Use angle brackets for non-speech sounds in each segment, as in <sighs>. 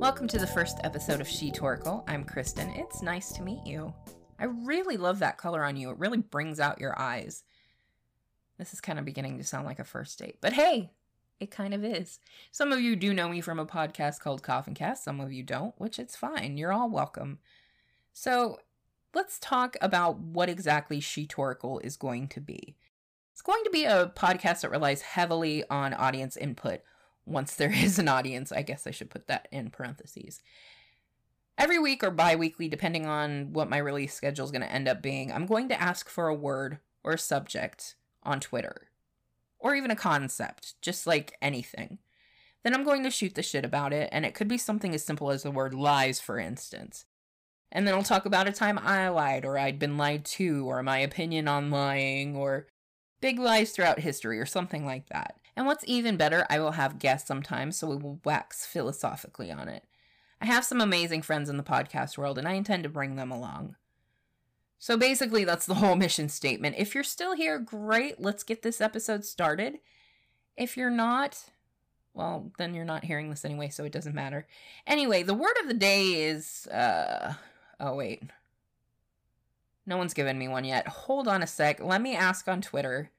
Welcome to the first episode of Shetorical. I'm Kristen. It's nice to meet you. I really love that color on you. It really brings out your eyes. This is kind of beginning to sound like a first date, but hey, it kind of is. Some of you do know me from a podcast called Coffin Cast. Some of you don't, which it's fine. You're all welcome. So let's talk about what exactly Shetorical is going to be. It's going to be a podcast that relies heavily on audience input. Once there <laughs> is an audience, I guess I should put that in parentheses. Every week or bi weekly, depending on what my release schedule is going to end up being, I'm going to ask for a word or a subject on Twitter. Or even a concept, just like anything. Then I'm going to shoot the shit about it, and it could be something as simple as the word lies, for instance. And then I'll talk about a time I lied, or I'd been lied to, or my opinion on lying, or big lies throughout history, or something like that. And what's even better, I will have guests sometimes, so we will wax philosophically on it. I have some amazing friends in the podcast world, and I intend to bring them along. So basically, that's the <laughs> whole mission statement. If you're still here, great. Let's get this episode started. If you're not, well, then you're not hearing this anyway, so it doesn't matter. Anyway, the word of the day is, uh, oh, wait. No one's given me one yet. Hold on a sec. Let me ask on Twitter.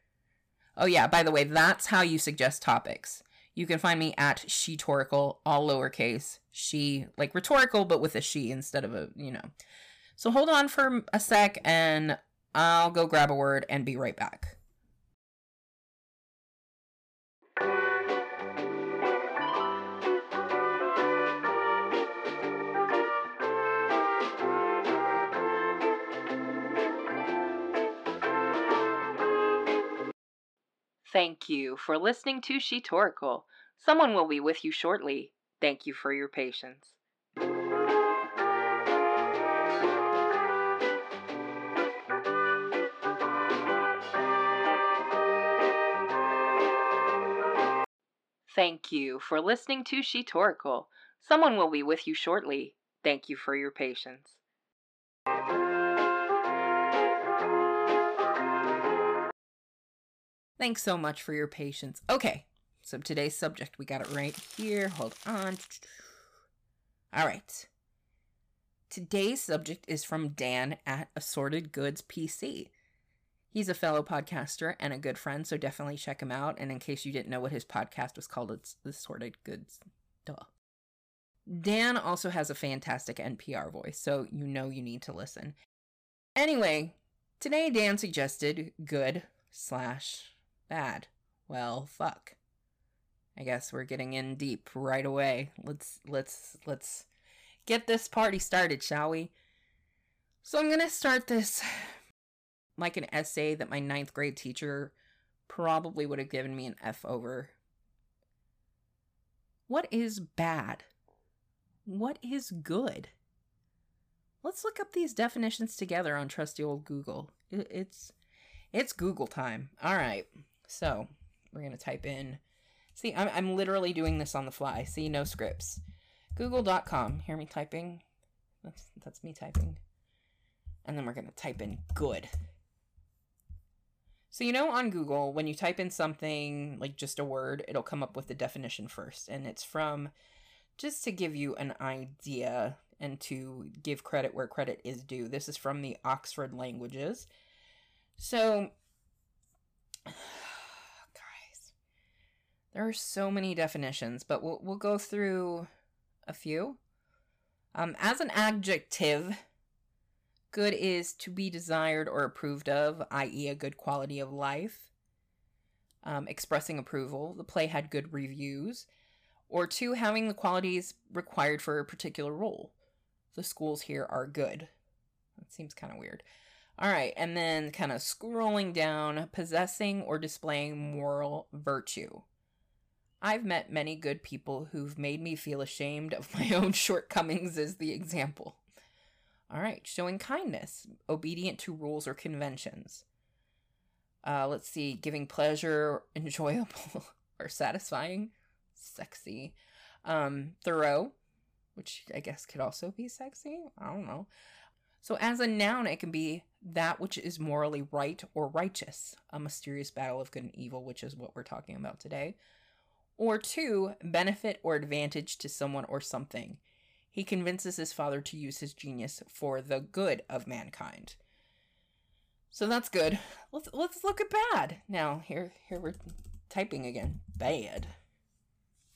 Oh, yeah, by the way, that's how you suggest topics. You can find me at she shetorical, all lowercase, she, like rhetorical, but with a she instead of a, you know. So hold on for a sec and I'll go grab a word and be right back. Thank you for listening to Shetorical. Someone will be with you shortly. Thank you for your patience. Thank you for listening to Shetorical. Someone will be with you shortly. Thank you for your patience. Thanks so much for your patience. Okay, so today's subject, we got it right here. Hold on. All right. Today's subject is from Dan at Assorted Goods PC. He's a fellow podcaster and a good friend, so definitely check him out. And in case you didn't know what his podcast was called, it's Assorted Goods. Duh. Dan also has a fantastic NPR voice, so you know you need to listen. Anyway, today Dan suggested good slash bad. Well, fuck. I guess we're getting in deep right away. Let's let's let's get this party started, shall we? So I'm gonna start this <sighs> like an essay that my ninth grade teacher probably would have given me an F over. What is bad? What is good? Let's look up these definitions together on trusty old Google. It's it's Google time. All right. So, we're going to type in See, I'm I'm literally doing this on the fly. See, no scripts. Google.com. Hear me typing? That's that's me typing. And then we're gonna type in good. So you know on Google, when you type in something like just a word, it'll come up with the definition first. And it's from just to give you an idea and to give credit where credit is due. This is from the Oxford Languages. So There are so many definitions, but we'll, we'll go through a few. Um, as an adjective, good is to be desired or approved of, i.e., a good quality of life. Um, expressing approval, the play had good reviews. Or two, having the qualities required for a particular role. The schools here are good. That seems kind of weird. All right, and then kind of scrolling down, possessing or displaying moral virtue. I've met many good people who've made me feel ashamed of my <laughs> own shortcomings as the example. All right, showing kindness, obedient to rules or conventions. Uh, let's see, giving pleasure, <laughs> enjoyable or satisfying, sexy. Um, thorough, which I guess could also be sexy. I don't know. So, as a noun, it can be that which is morally right or righteous, a mysterious battle of good and evil, which is what we're talking about today or two, benefit or advantage to someone or something. he convinces his father to use his genius for the good of mankind. So that's good. Let's let's look at bad. Now, here here we're typing again. Bad.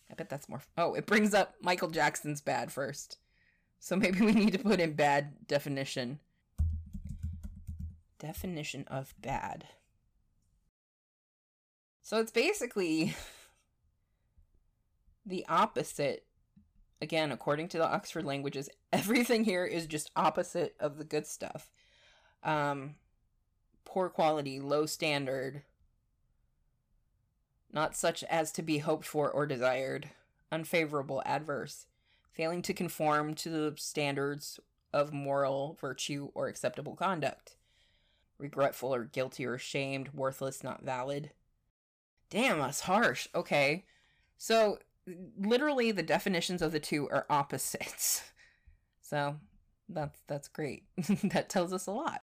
I bet that's more Oh, it brings up Michael Jackson's bad first. So maybe we need to put in bad definition. Definition of bad. So it's basically the opposite. Again, according to the Oxford Languages, <laughs> everything here is just opposite of the good stuff. Um, poor quality, low standard, not such as to be hoped for or desired, unfavorable, adverse, failing to conform to the standards of moral virtue or acceptable conduct, regretful or guilty or ashamed, worthless, not valid. Damn, that's harsh. Okay. So, literally, the definitions of the two are opposites. <laughs> So, that's that's great. <laughs> that tells us a lot.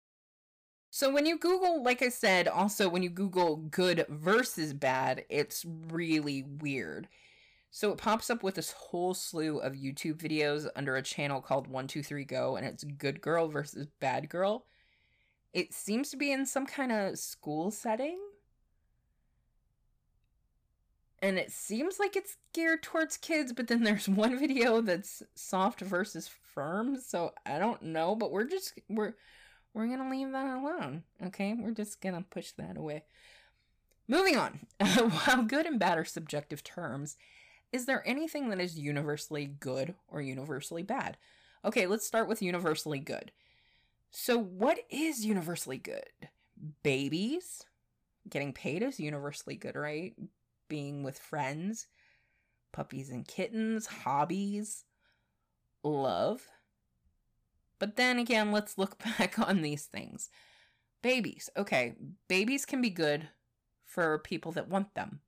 So when you Google, like I said, also when you Google good versus bad, it's really weird. So it pops up with this whole slew of YouTube videos under a channel called 123 Go, and it's good girl versus bad girl. It seems to be in some kind of school setting and it seems like it's geared towards kids but then there's <laughs> one video that's soft versus firm so i don't know but we're just we're we're gonna leave that alone okay? We're just gonna push that away. Moving on. <laughs> While good and bad are subjective terms is there anything that is universally good or universally bad? Okay let's start with universally good. So what is universally good? Babies? Getting paid is universally good right being with friends, puppies and kittens, hobbies, love. But then again, let's look <laughs> back on these things. Babies. Okay, babies can be good for people that want them.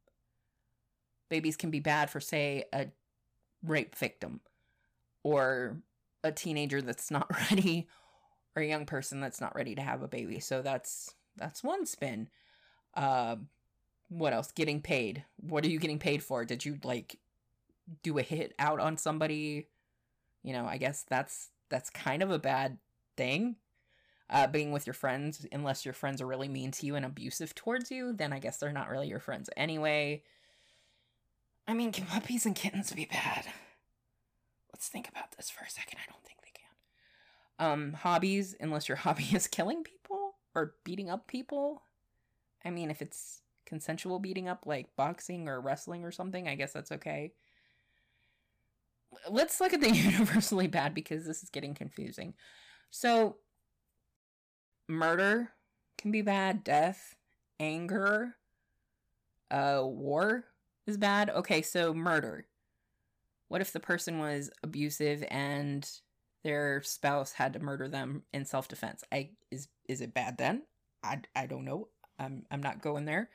Babies can be bad for, say, a rape victim or a teenager that's not <laughs> ready or a young person that's not ready to have a baby. So that's that's one spin. Uh, what else? Getting paid. What are you getting paid for? Did you like do a hit out on somebody? You know, I guess that's that's kind of a bad thing. Uh, being with your friends, unless your friends are really mean to you and abusive towards you, then I guess they're not really your friends anyway. I mean, can puppies and kittens be bad? Let's think about this for a second. I don't think they can. Um, hobbies, unless your <laughs> hobby is killing people or beating up people. I mean, if it's consensual beating up like boxing or wrestling or something, I guess that's okay. Let's look at the <laughs> universally bad because this is getting confusing. So, murder can be bad, death, anger, uh, war is bad. Okay, so murder. What if the person was abusive and their spouse had to murder them in self-defense? I is is it bad then? I, I don't know. I'm I'm not going there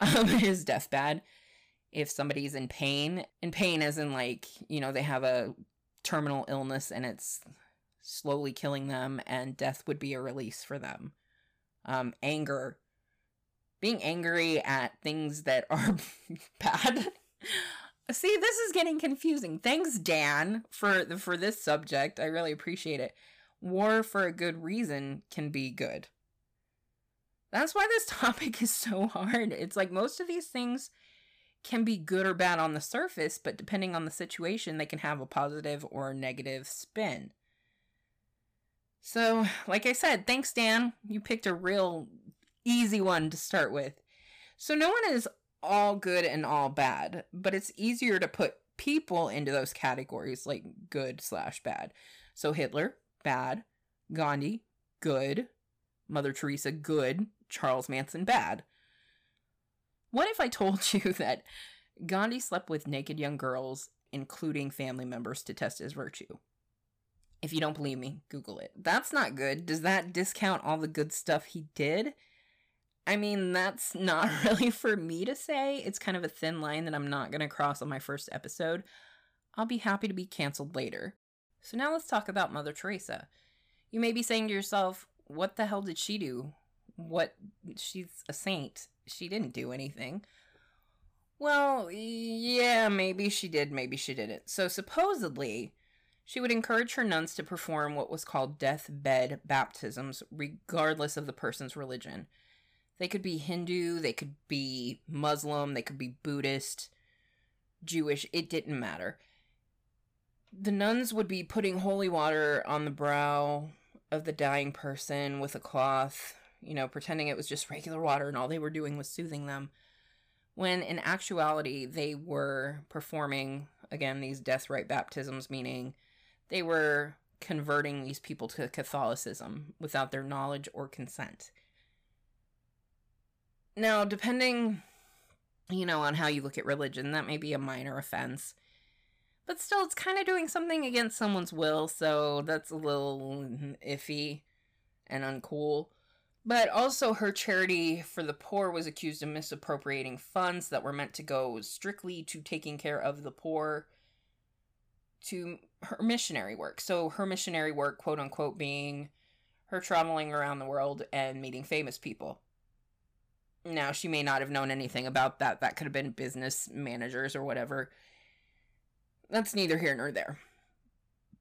um, <laughs> is death bad. If somebody's in pain, in pain as in like, you know, they have a terminal illness and it's slowly killing them, and death would be a release for them. Um, anger, being angry at things that are <laughs> bad. <laughs> See, this is getting confusing. Thanks, Dan, for for this subject. I really appreciate it. War for a good reason can be good. That's why this <laughs> topic is so hard. It's like most of these things can be good or bad on the surface, but depending on the situation, they can have a positive or negative spin. So, like I said, thanks, Dan. You picked a real easy one to start with. So, no one is all good and all bad, but it's easier to put people into those categories like good slash bad. So, Hitler, bad. Gandhi, good. Mother Teresa, good. Charles Manson bad. What if I told <laughs> you that Gandhi slept with naked young girls, including family members, to test his virtue? If you don't believe me, Google it. That's not good. Does that discount all the good stuff he did? I mean, that's not <laughs> really for me to say. It's kind of a thin line that I'm not going to cross on my first episode. I'll be happy to be canceled later. So now let's talk about Mother Teresa. You may be saying to yourself, what the hell did she do? What she's a saint. She didn't do anything. Well, yeah, maybe she did, maybe she didn't. So supposedly, She would encourage her nuns to perform what was called deathbed baptisms, regardless of the person's religion. They could be Hindu, they could be Muslim, they could be Buddhist, Jewish, it didn't matter. The nuns would be putting holy water on the brow of the dying person with a cloth, you know, pretending it was just regular water and all they were doing was soothing them. When in actuality, they were performing, again, these death rite baptisms, meaning they were converting these people to Catholicism without their knowledge or consent. Now, depending, you know, on how you look at religion, that may be a minor offense. But still, it's kind of doing something against someone's will, so that's a little iffy and uncool. But also, her charity for the poor was accused of misappropriating funds that were meant to go strictly to taking care of the poor to her missionary work. So, her missionary work, quote unquote, being her traveling around the world and meeting famous people. Now, she may not have known anything about that. That could have been business managers or whatever. That's neither here nor there.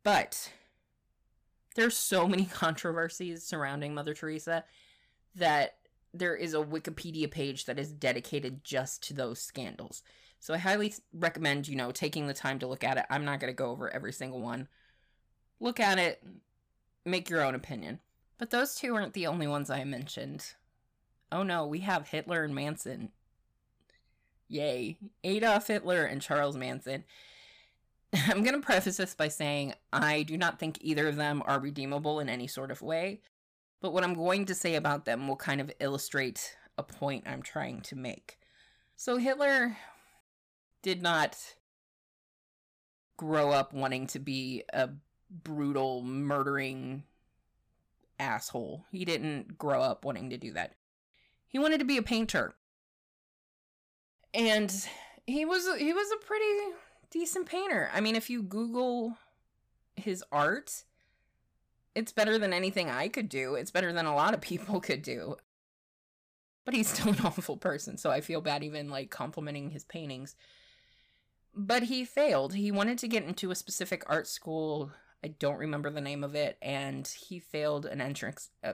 But there's so many <laughs> controversies surrounding Mother Teresa that there is a Wikipedia page that is dedicated just to those scandals. So I highly recommend, you know, taking the time to look at it. I'm not going to go over every single one. Look at it, make your own opinion. But those two aren't the only ones I mentioned. Oh no, we have Hitler and Manson. Yay. Adolf Hitler and Charles Manson. <laughs> I'm going to preface this by saying I do not think either of them are redeemable in any sort of way. But what I'm going to say about them will kind of illustrate a point I'm trying to make. So Hitler did not grow up wanting to be a brutal, murdering asshole. He didn't grow up wanting to do that. He wanted to be a painter. And he was he was a pretty decent painter. I mean, if you Google his art, it's better than anything I could do. It's better than a lot of people <laughs> could do. But he's still an <laughs> awful person, so I feel bad even like complimenting his paintings. But he failed. He wanted to get into a specific art school. I don't remember the name of it, and he failed an entrance. Uh,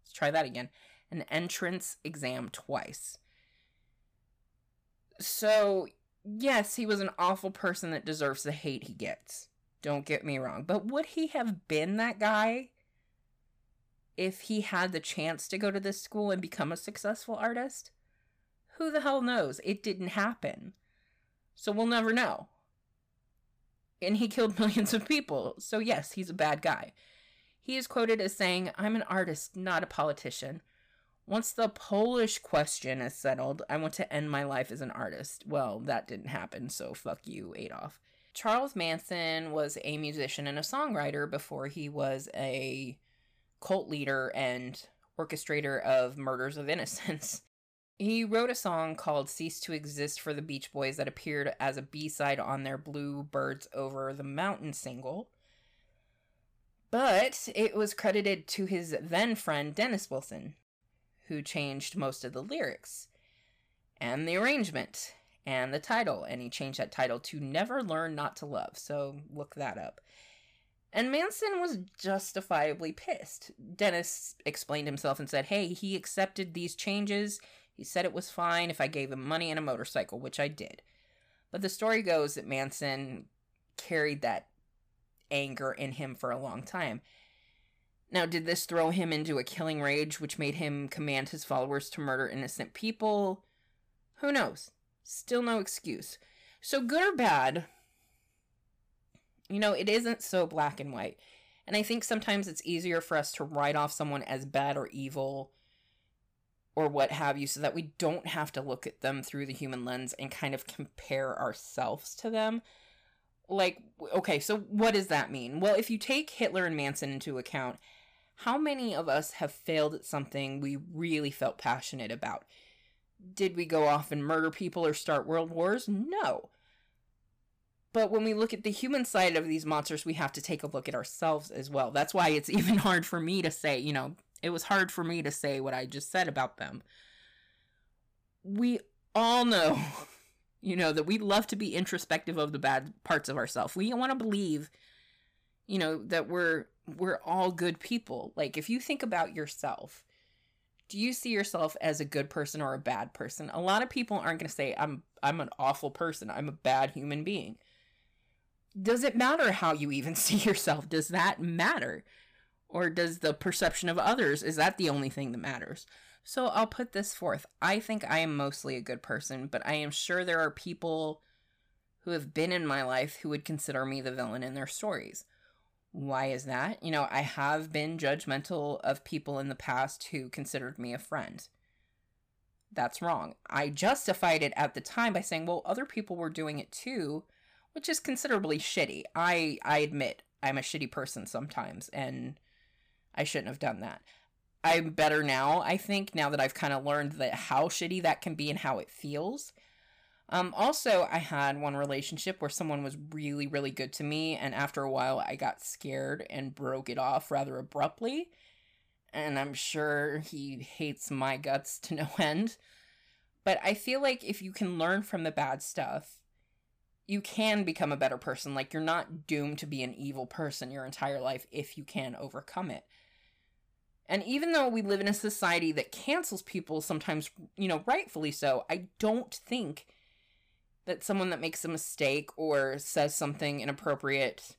let's try that again. An entrance exam twice. So, yes, he was an awful person that deserves the hate he gets. Don't get me wrong. But would he have been that guy if he had the chance to go to this school and become a successful artist? Who the hell knows? It didn't happen. So we'll never know. And he killed <laughs> millions of people. So, yes, he's a bad guy. He is quoted as saying, I'm an artist, not a politician. Once the Polish question is settled, I want to end my life as an artist. Well, that didn't happen, so fuck you, Adolf. Charles Manson was a musician and a songwriter before he was a cult leader and orchestrator of murders of innocents. <laughs> He wrote a song called Cease to Exist for the Beach Boys that appeared as a B side on their Blue Birds Over the Mountain single. But it was credited to his then friend Dennis Wilson, who changed most of the lyrics and the arrangement and the title, and he changed that title to Never Learn Not to Love. So look that up. And Manson was justifiably pissed. Dennis explained himself and said, Hey, he accepted these changes. He said it was fine if I gave him money and a motorcycle, which I did. But the story goes that Manson carried that anger in him for a long time. Now, did this throw him into a killing rage, which made him command his followers to murder innocent people? Who knows? Still no excuse. So, good or bad, you know, it isn't so black and white. And I think sometimes it's easier for us to write off someone as bad or evil or what have you so that we don't have to look at them through the human lens and kind of compare ourselves to them. Like, okay, so what does that mean? Well, if you take Hitler and Manson into account, how many of us have failed at something we really felt passionate about? Did we go off and murder people or start world wars? No. But when we look at the human side of these monsters, we have to take a look at ourselves as well. That's why it's <laughs> even hard for me to say, you know, it was hard for me to say what I just said about them. We all know, <laughs> you know, that we love to be introspective of the bad parts of ourselves. We want to believe you know, that we're we're all good people. Like if you think about yourself, do you see yourself as a good person or a bad person? A lot of people aren't going to say I'm I'm an awful person. I'm a bad human being. Does it matter how you even <laughs> see yourself? Does that matter? Or does the perception of others is that the only thing that matters? So I'll put this forth. I think I am mostly a good person, but I am sure there are people who have been in my life who would consider me the villain in their stories. Why is that? You know, I have been judgmental of people in the past who considered me a friend. That's wrong. I justified it at the time by saying, well, other people were doing it too, which is considerably shitty. I I admit I'm a shitty person sometimes and I shouldn't have done that. I'm better now, I think, now that I've kind of learned that how shitty that can be and how it feels. Um, also, I had one relationship where someone was really, really good to me, and after a while, I got scared and broke it off rather abruptly. And I'm sure he hates my guts to no <laughs> end. But I feel like if you can learn from the bad stuff, you can become a better person. Like, you're not doomed to be an evil person your entire life if you can overcome it. And even though we live in a society that cancels people sometimes, you know, rightfully so, I don't think that someone that makes a mistake or says something inappropriate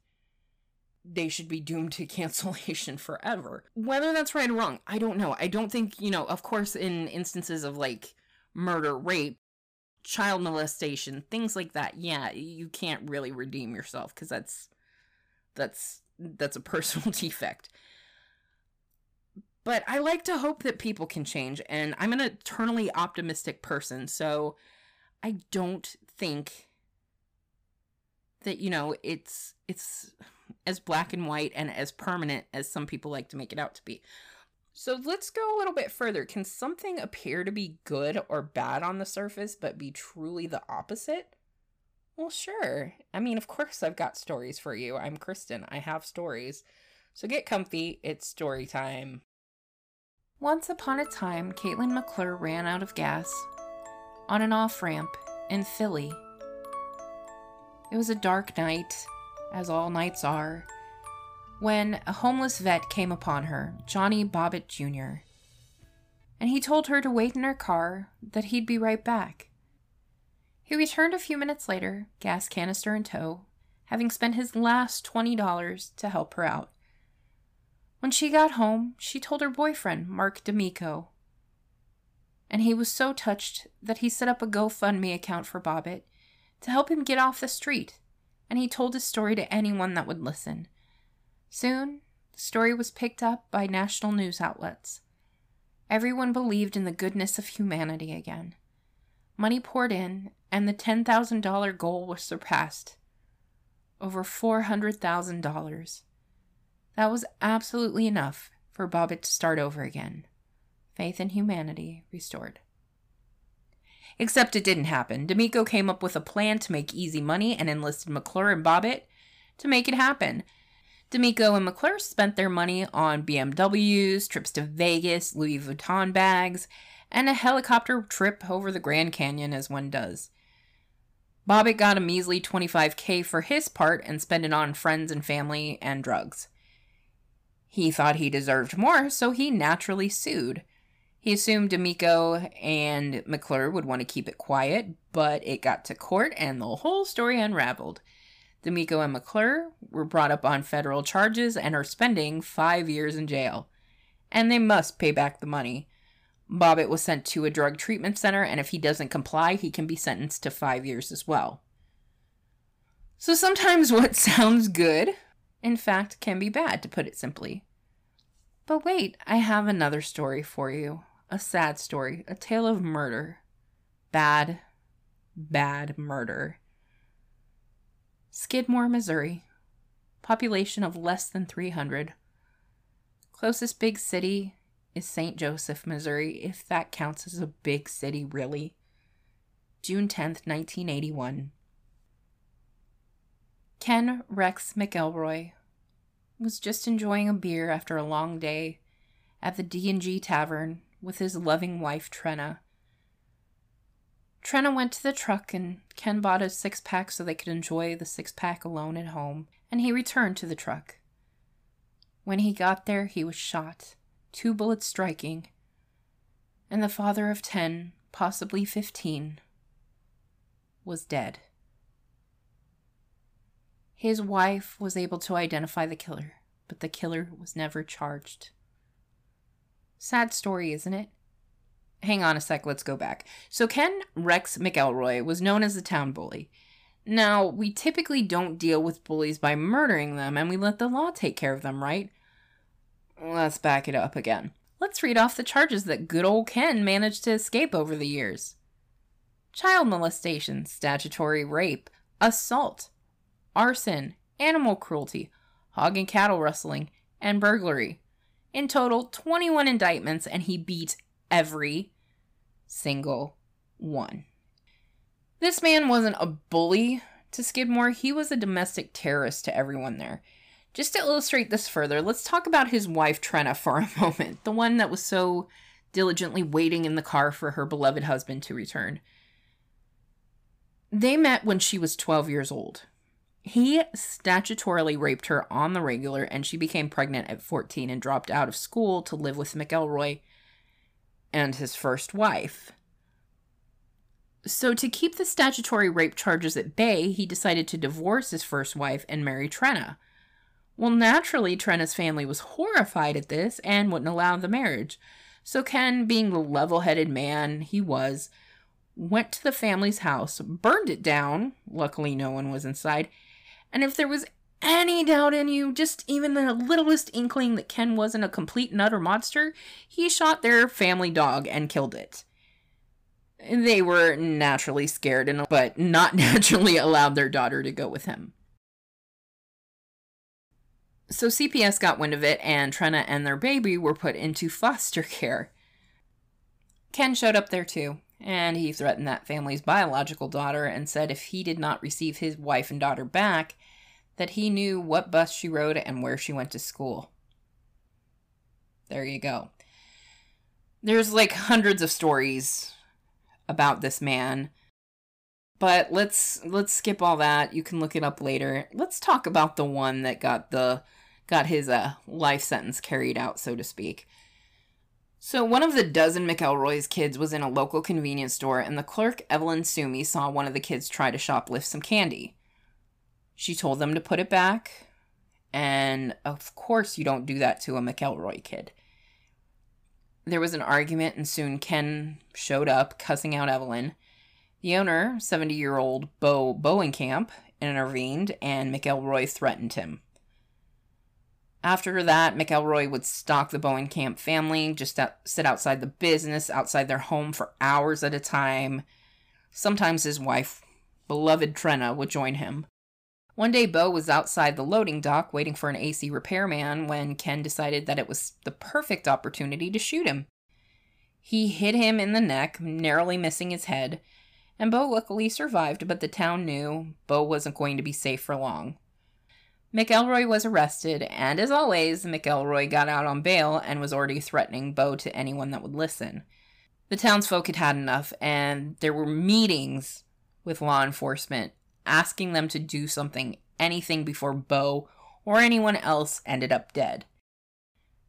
they should be doomed to <laughs> cancellation forever. Whether that's right or wrong, I don't know. I don't think, you know, of course in instances of like murder, rape, child molestation, things like that, yeah, you can't really redeem yourself cuz that's that's that's a <laughs> personal defect. But I like to hope that people can change and I'm an eternally optimistic person. So I don't think that you know it's it's as black and white and as permanent as some people like to make it out to be. So let's go a little bit further. Can something appear to be good or bad on the surface but be truly the opposite? Well, sure. I mean, of course I've got stories for you. I'm Kristen. I have stories. So get comfy. It's story time. Once upon a time, Katelyn McClure ran out of gas on an off ramp in Philly. It was a dark night, as all nights are, when a homeless vet came upon her, Johnny Bobbitt Jr., and he told her to wait in her car, that he'd be right back. He returned a few minutes later, gas canister in tow, having spent his last $20 to help her out. When she got home, she told her boyfriend, Mark D'Amico, and he was so touched that he set up a GoFundMe account for Bobbitt to help him get off the street, and he told his story to anyone that would listen. Soon, the story was picked up by national news outlets. Everyone believed in the goodness of humanity again. Money poured in, and the $10,000 goal was surpassed. Over $400,000. That was absolutely enough for Bobbitt to start over again faith in humanity restored. Except it didn't happen. D'Amico came up with a plan to make easy money and enlisted McClure and Bobbitt to make it happen. D'Amico and McClure spent their money on BMWs, trips to Vegas, Louis Vuitton bags, and a helicopter trip over the Grand Canyon as one does. Bobbitt got a measly 25k for his part and spent it on friends and family and drugs. He thought he deserved more, so he naturally sued. He assumed D'Amico and McClure would want to keep it quiet, but it got to court and the whole story unraveled. D'Amico and McClure were brought up on federal charges and are spending five years in jail. And they must pay back the money. Bobbitt was sent to a drug treatment center, and if he doesn't comply, he can be sentenced to five years as well. So sometimes <laughs> what sounds good, in fact, can be bad, to put it simply. But wait, I have another story for you a sad story, a tale of murder. Bad, bad murder. Skidmore, Missouri. Population of less than 300. Closest big city is St. Joseph, Missouri, if that counts as a big city, really. June 10th, 1981. Ken Rex McElroy was just enjoying a beer after a long day at the D&G Tavern with his loving wife, Trenna. Trenna went to the truck and Ken bought a six pack so they could enjoy the six pack alone at home, and he returned to the truck. When he got there, he was shot, two bullets striking, and the father of 10, possibly 15, was dead. His wife was able to identify the killer, but the killer was never charged. Sad story, isn't it? Hang on a sec, let's go back. So, Ken Rex McElroy was known as the town bully. Now, we typically don't deal with bullies by murdering them and we let the law take care of them, right? Let's back it up again. Let's read off the charges that good old Ken managed to escape over the years child molestation, statutory rape, assault, arson, animal cruelty, hog and cattle rustling, and burglary. In total, 21 indictments, and he beat every single one. This man wasn't a bully to Skidmore, he was a domestic terrorist to everyone there. Just to illustrate this further, let's talk about his wife Trenna for a <laughs> moment, the one that was so diligently waiting in the car for her beloved husband to return. They met when she was 12 years old. He statutorily raped her on the regular, and she became pregnant at 14 and dropped out of school to live with McElroy and his first wife. So, to keep the statutory rape charges at bay, he decided to divorce his first wife and marry Trenna. Well, naturally, Trenna's family was horrified at this and wouldn't allow the marriage. So, Ken, being the level headed man he was, went to the family's house, burned it down. Luckily, no one was inside. And if there was any doubt in you, just even the littlest inkling that Ken wasn't a complete and utter monster, he shot their family dog and killed it. They were naturally scared, and, but not <laughs> naturally allowed their daughter to go with him. So CPS got wind of it, and Trenna and their baby were put into foster <laughs> care. Ken showed up there too, and he threatened that family's biological daughter and said if he did not receive his wife and daughter back, that he knew what bus she rode and where she went to school. There you go. There's like hundreds of stories about this man. But let's let's skip all that. You can look it up later. Let's talk about the one that got the got his uh, life sentence carried out, so to speak. So, one of the dozen McElroy's kids was in a local convenience store, and the clerk, Evelyn Sumi, saw one of the kids try to shoplift some candy. She told them to put it back, and of course, you don't do that to a McElroy kid. There was an argument, and soon Ken showed up, cussing out Evelyn. The owner, 70 year old Bo Bowenkamp, intervened, and McElroy threatened him. After that, McElroy would stalk the Bowenkamp family, just out, sit outside the business, outside their home for hours at a time. Sometimes his wife, beloved Trenna, would join him. One day, Bo was outside the loading dock waiting for an AC repairman when Ken decided that it was the perfect opportunity to shoot him. He hit him in the neck, narrowly missing his head, and Bo luckily survived, but the town knew Bo wasn't going to be safe for long. McElroy was arrested, and as always, McElroy got out on bail and was already threatening Bo to anyone that would listen. The townsfolk had had enough, and there were meetings with law enforcement asking them to do something, anything before Bo or anyone else ended up dead.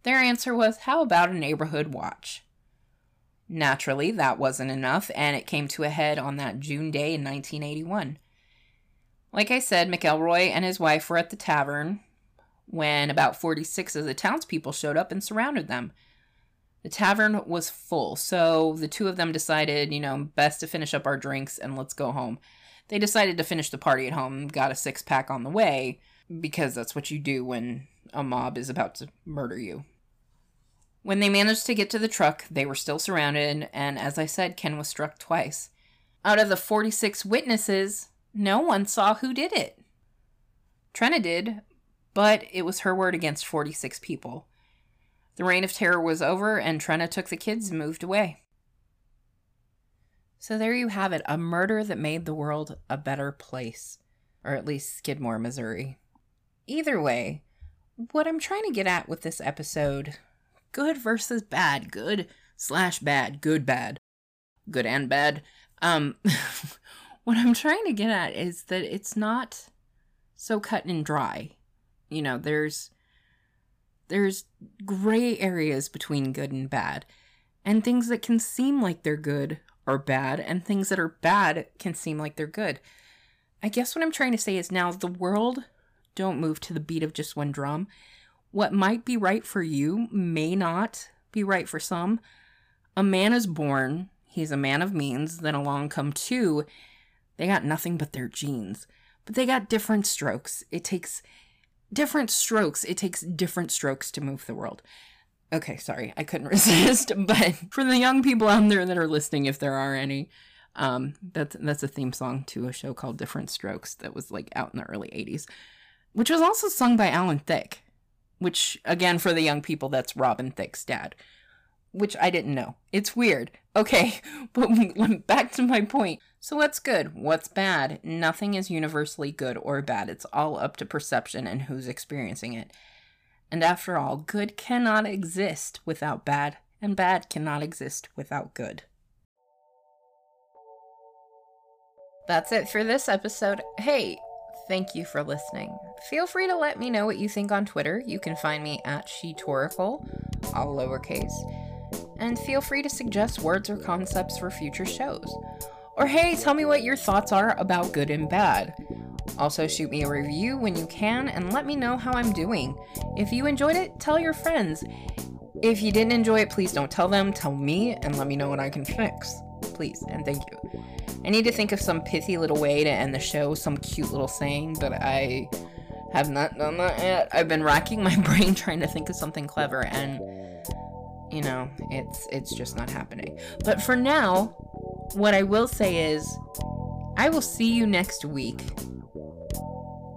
Their answer was, How about a neighborhood watch? Naturally, that wasn't enough, and it came to a head on that June day in 1981. Like I said, McElroy and his wife were at the tavern when about 46 of the townspeople showed up and surrounded them. The tavern was full, so the two of them decided, you know, best to finish up our drinks and let's go home. They decided to finish the party at home, got a six pack on the way, because that's what you do when a mob is about to murder you. When they managed to get to the truck, they were still surrounded, and as I said, Ken was struck twice. Out of the 46 witnesses, no one saw who did it. Trenna did, but it was her word against 46 people. The reign of terror was over, and Trenna took the kids and moved away. So there you have it a murder that made the world a better place, or at least Skidmore, Missouri. Either way, what I'm trying to get at with this episode good versus bad, good slash bad, good, bad, good and bad. Um, <laughs> what I'm trying to get at is that it's not so cut and dry. You know, there's there's gray areas between good and bad, and things that can seem like they're good are bad, and things that are bad can seem like they're good. I guess what I'm trying to say is now the world don't move to the beat of just one drum. What might be right for you may not be right for some. A man is born, he's a man of means, then along come two. They got nothing but their genes, but they got different strokes. It takes different strokes. It takes different strokes to move the world. Okay, sorry, I couldn't <laughs> resist. But for the young people out there that are listening, if there are any, um, that's that's a theme song to a show called Diff'rent Strokes that was like out in the early '80s, which was also sung by Alan Thicke. Which again, for the young people, that's Robin Thicke's dad. Which I didn't know. It's weird. Okay, <laughs> but <laughs> back to my point. So, what's good? What's bad? Nothing is universally good or bad. It's all up to perception and who's experiencing it. And after all, good cannot exist without bad, and bad cannot exist without good. That's it for this episode. Hey, thank you for listening. Feel free to let me know what you think on Twitter. You can find me at Shetorical, all lowercase. And feel free to suggest words or concepts for future shows. Or hey, tell me what your thoughts are about good and bad. Also, shoot me a review when you can and let me know how I'm doing. If you enjoyed it, tell your friends. If you didn't enjoy it, please don't tell them, tell me, and let me know what I can fix. Please, and thank you. I need to think of some pithy little way to end the show, some cute little saying, but I have not done that yet. I've been racking my <laughs> brain trying to think of something clever, and you know, it's it's just not happening. But for now, what I will say is, I will see you next week.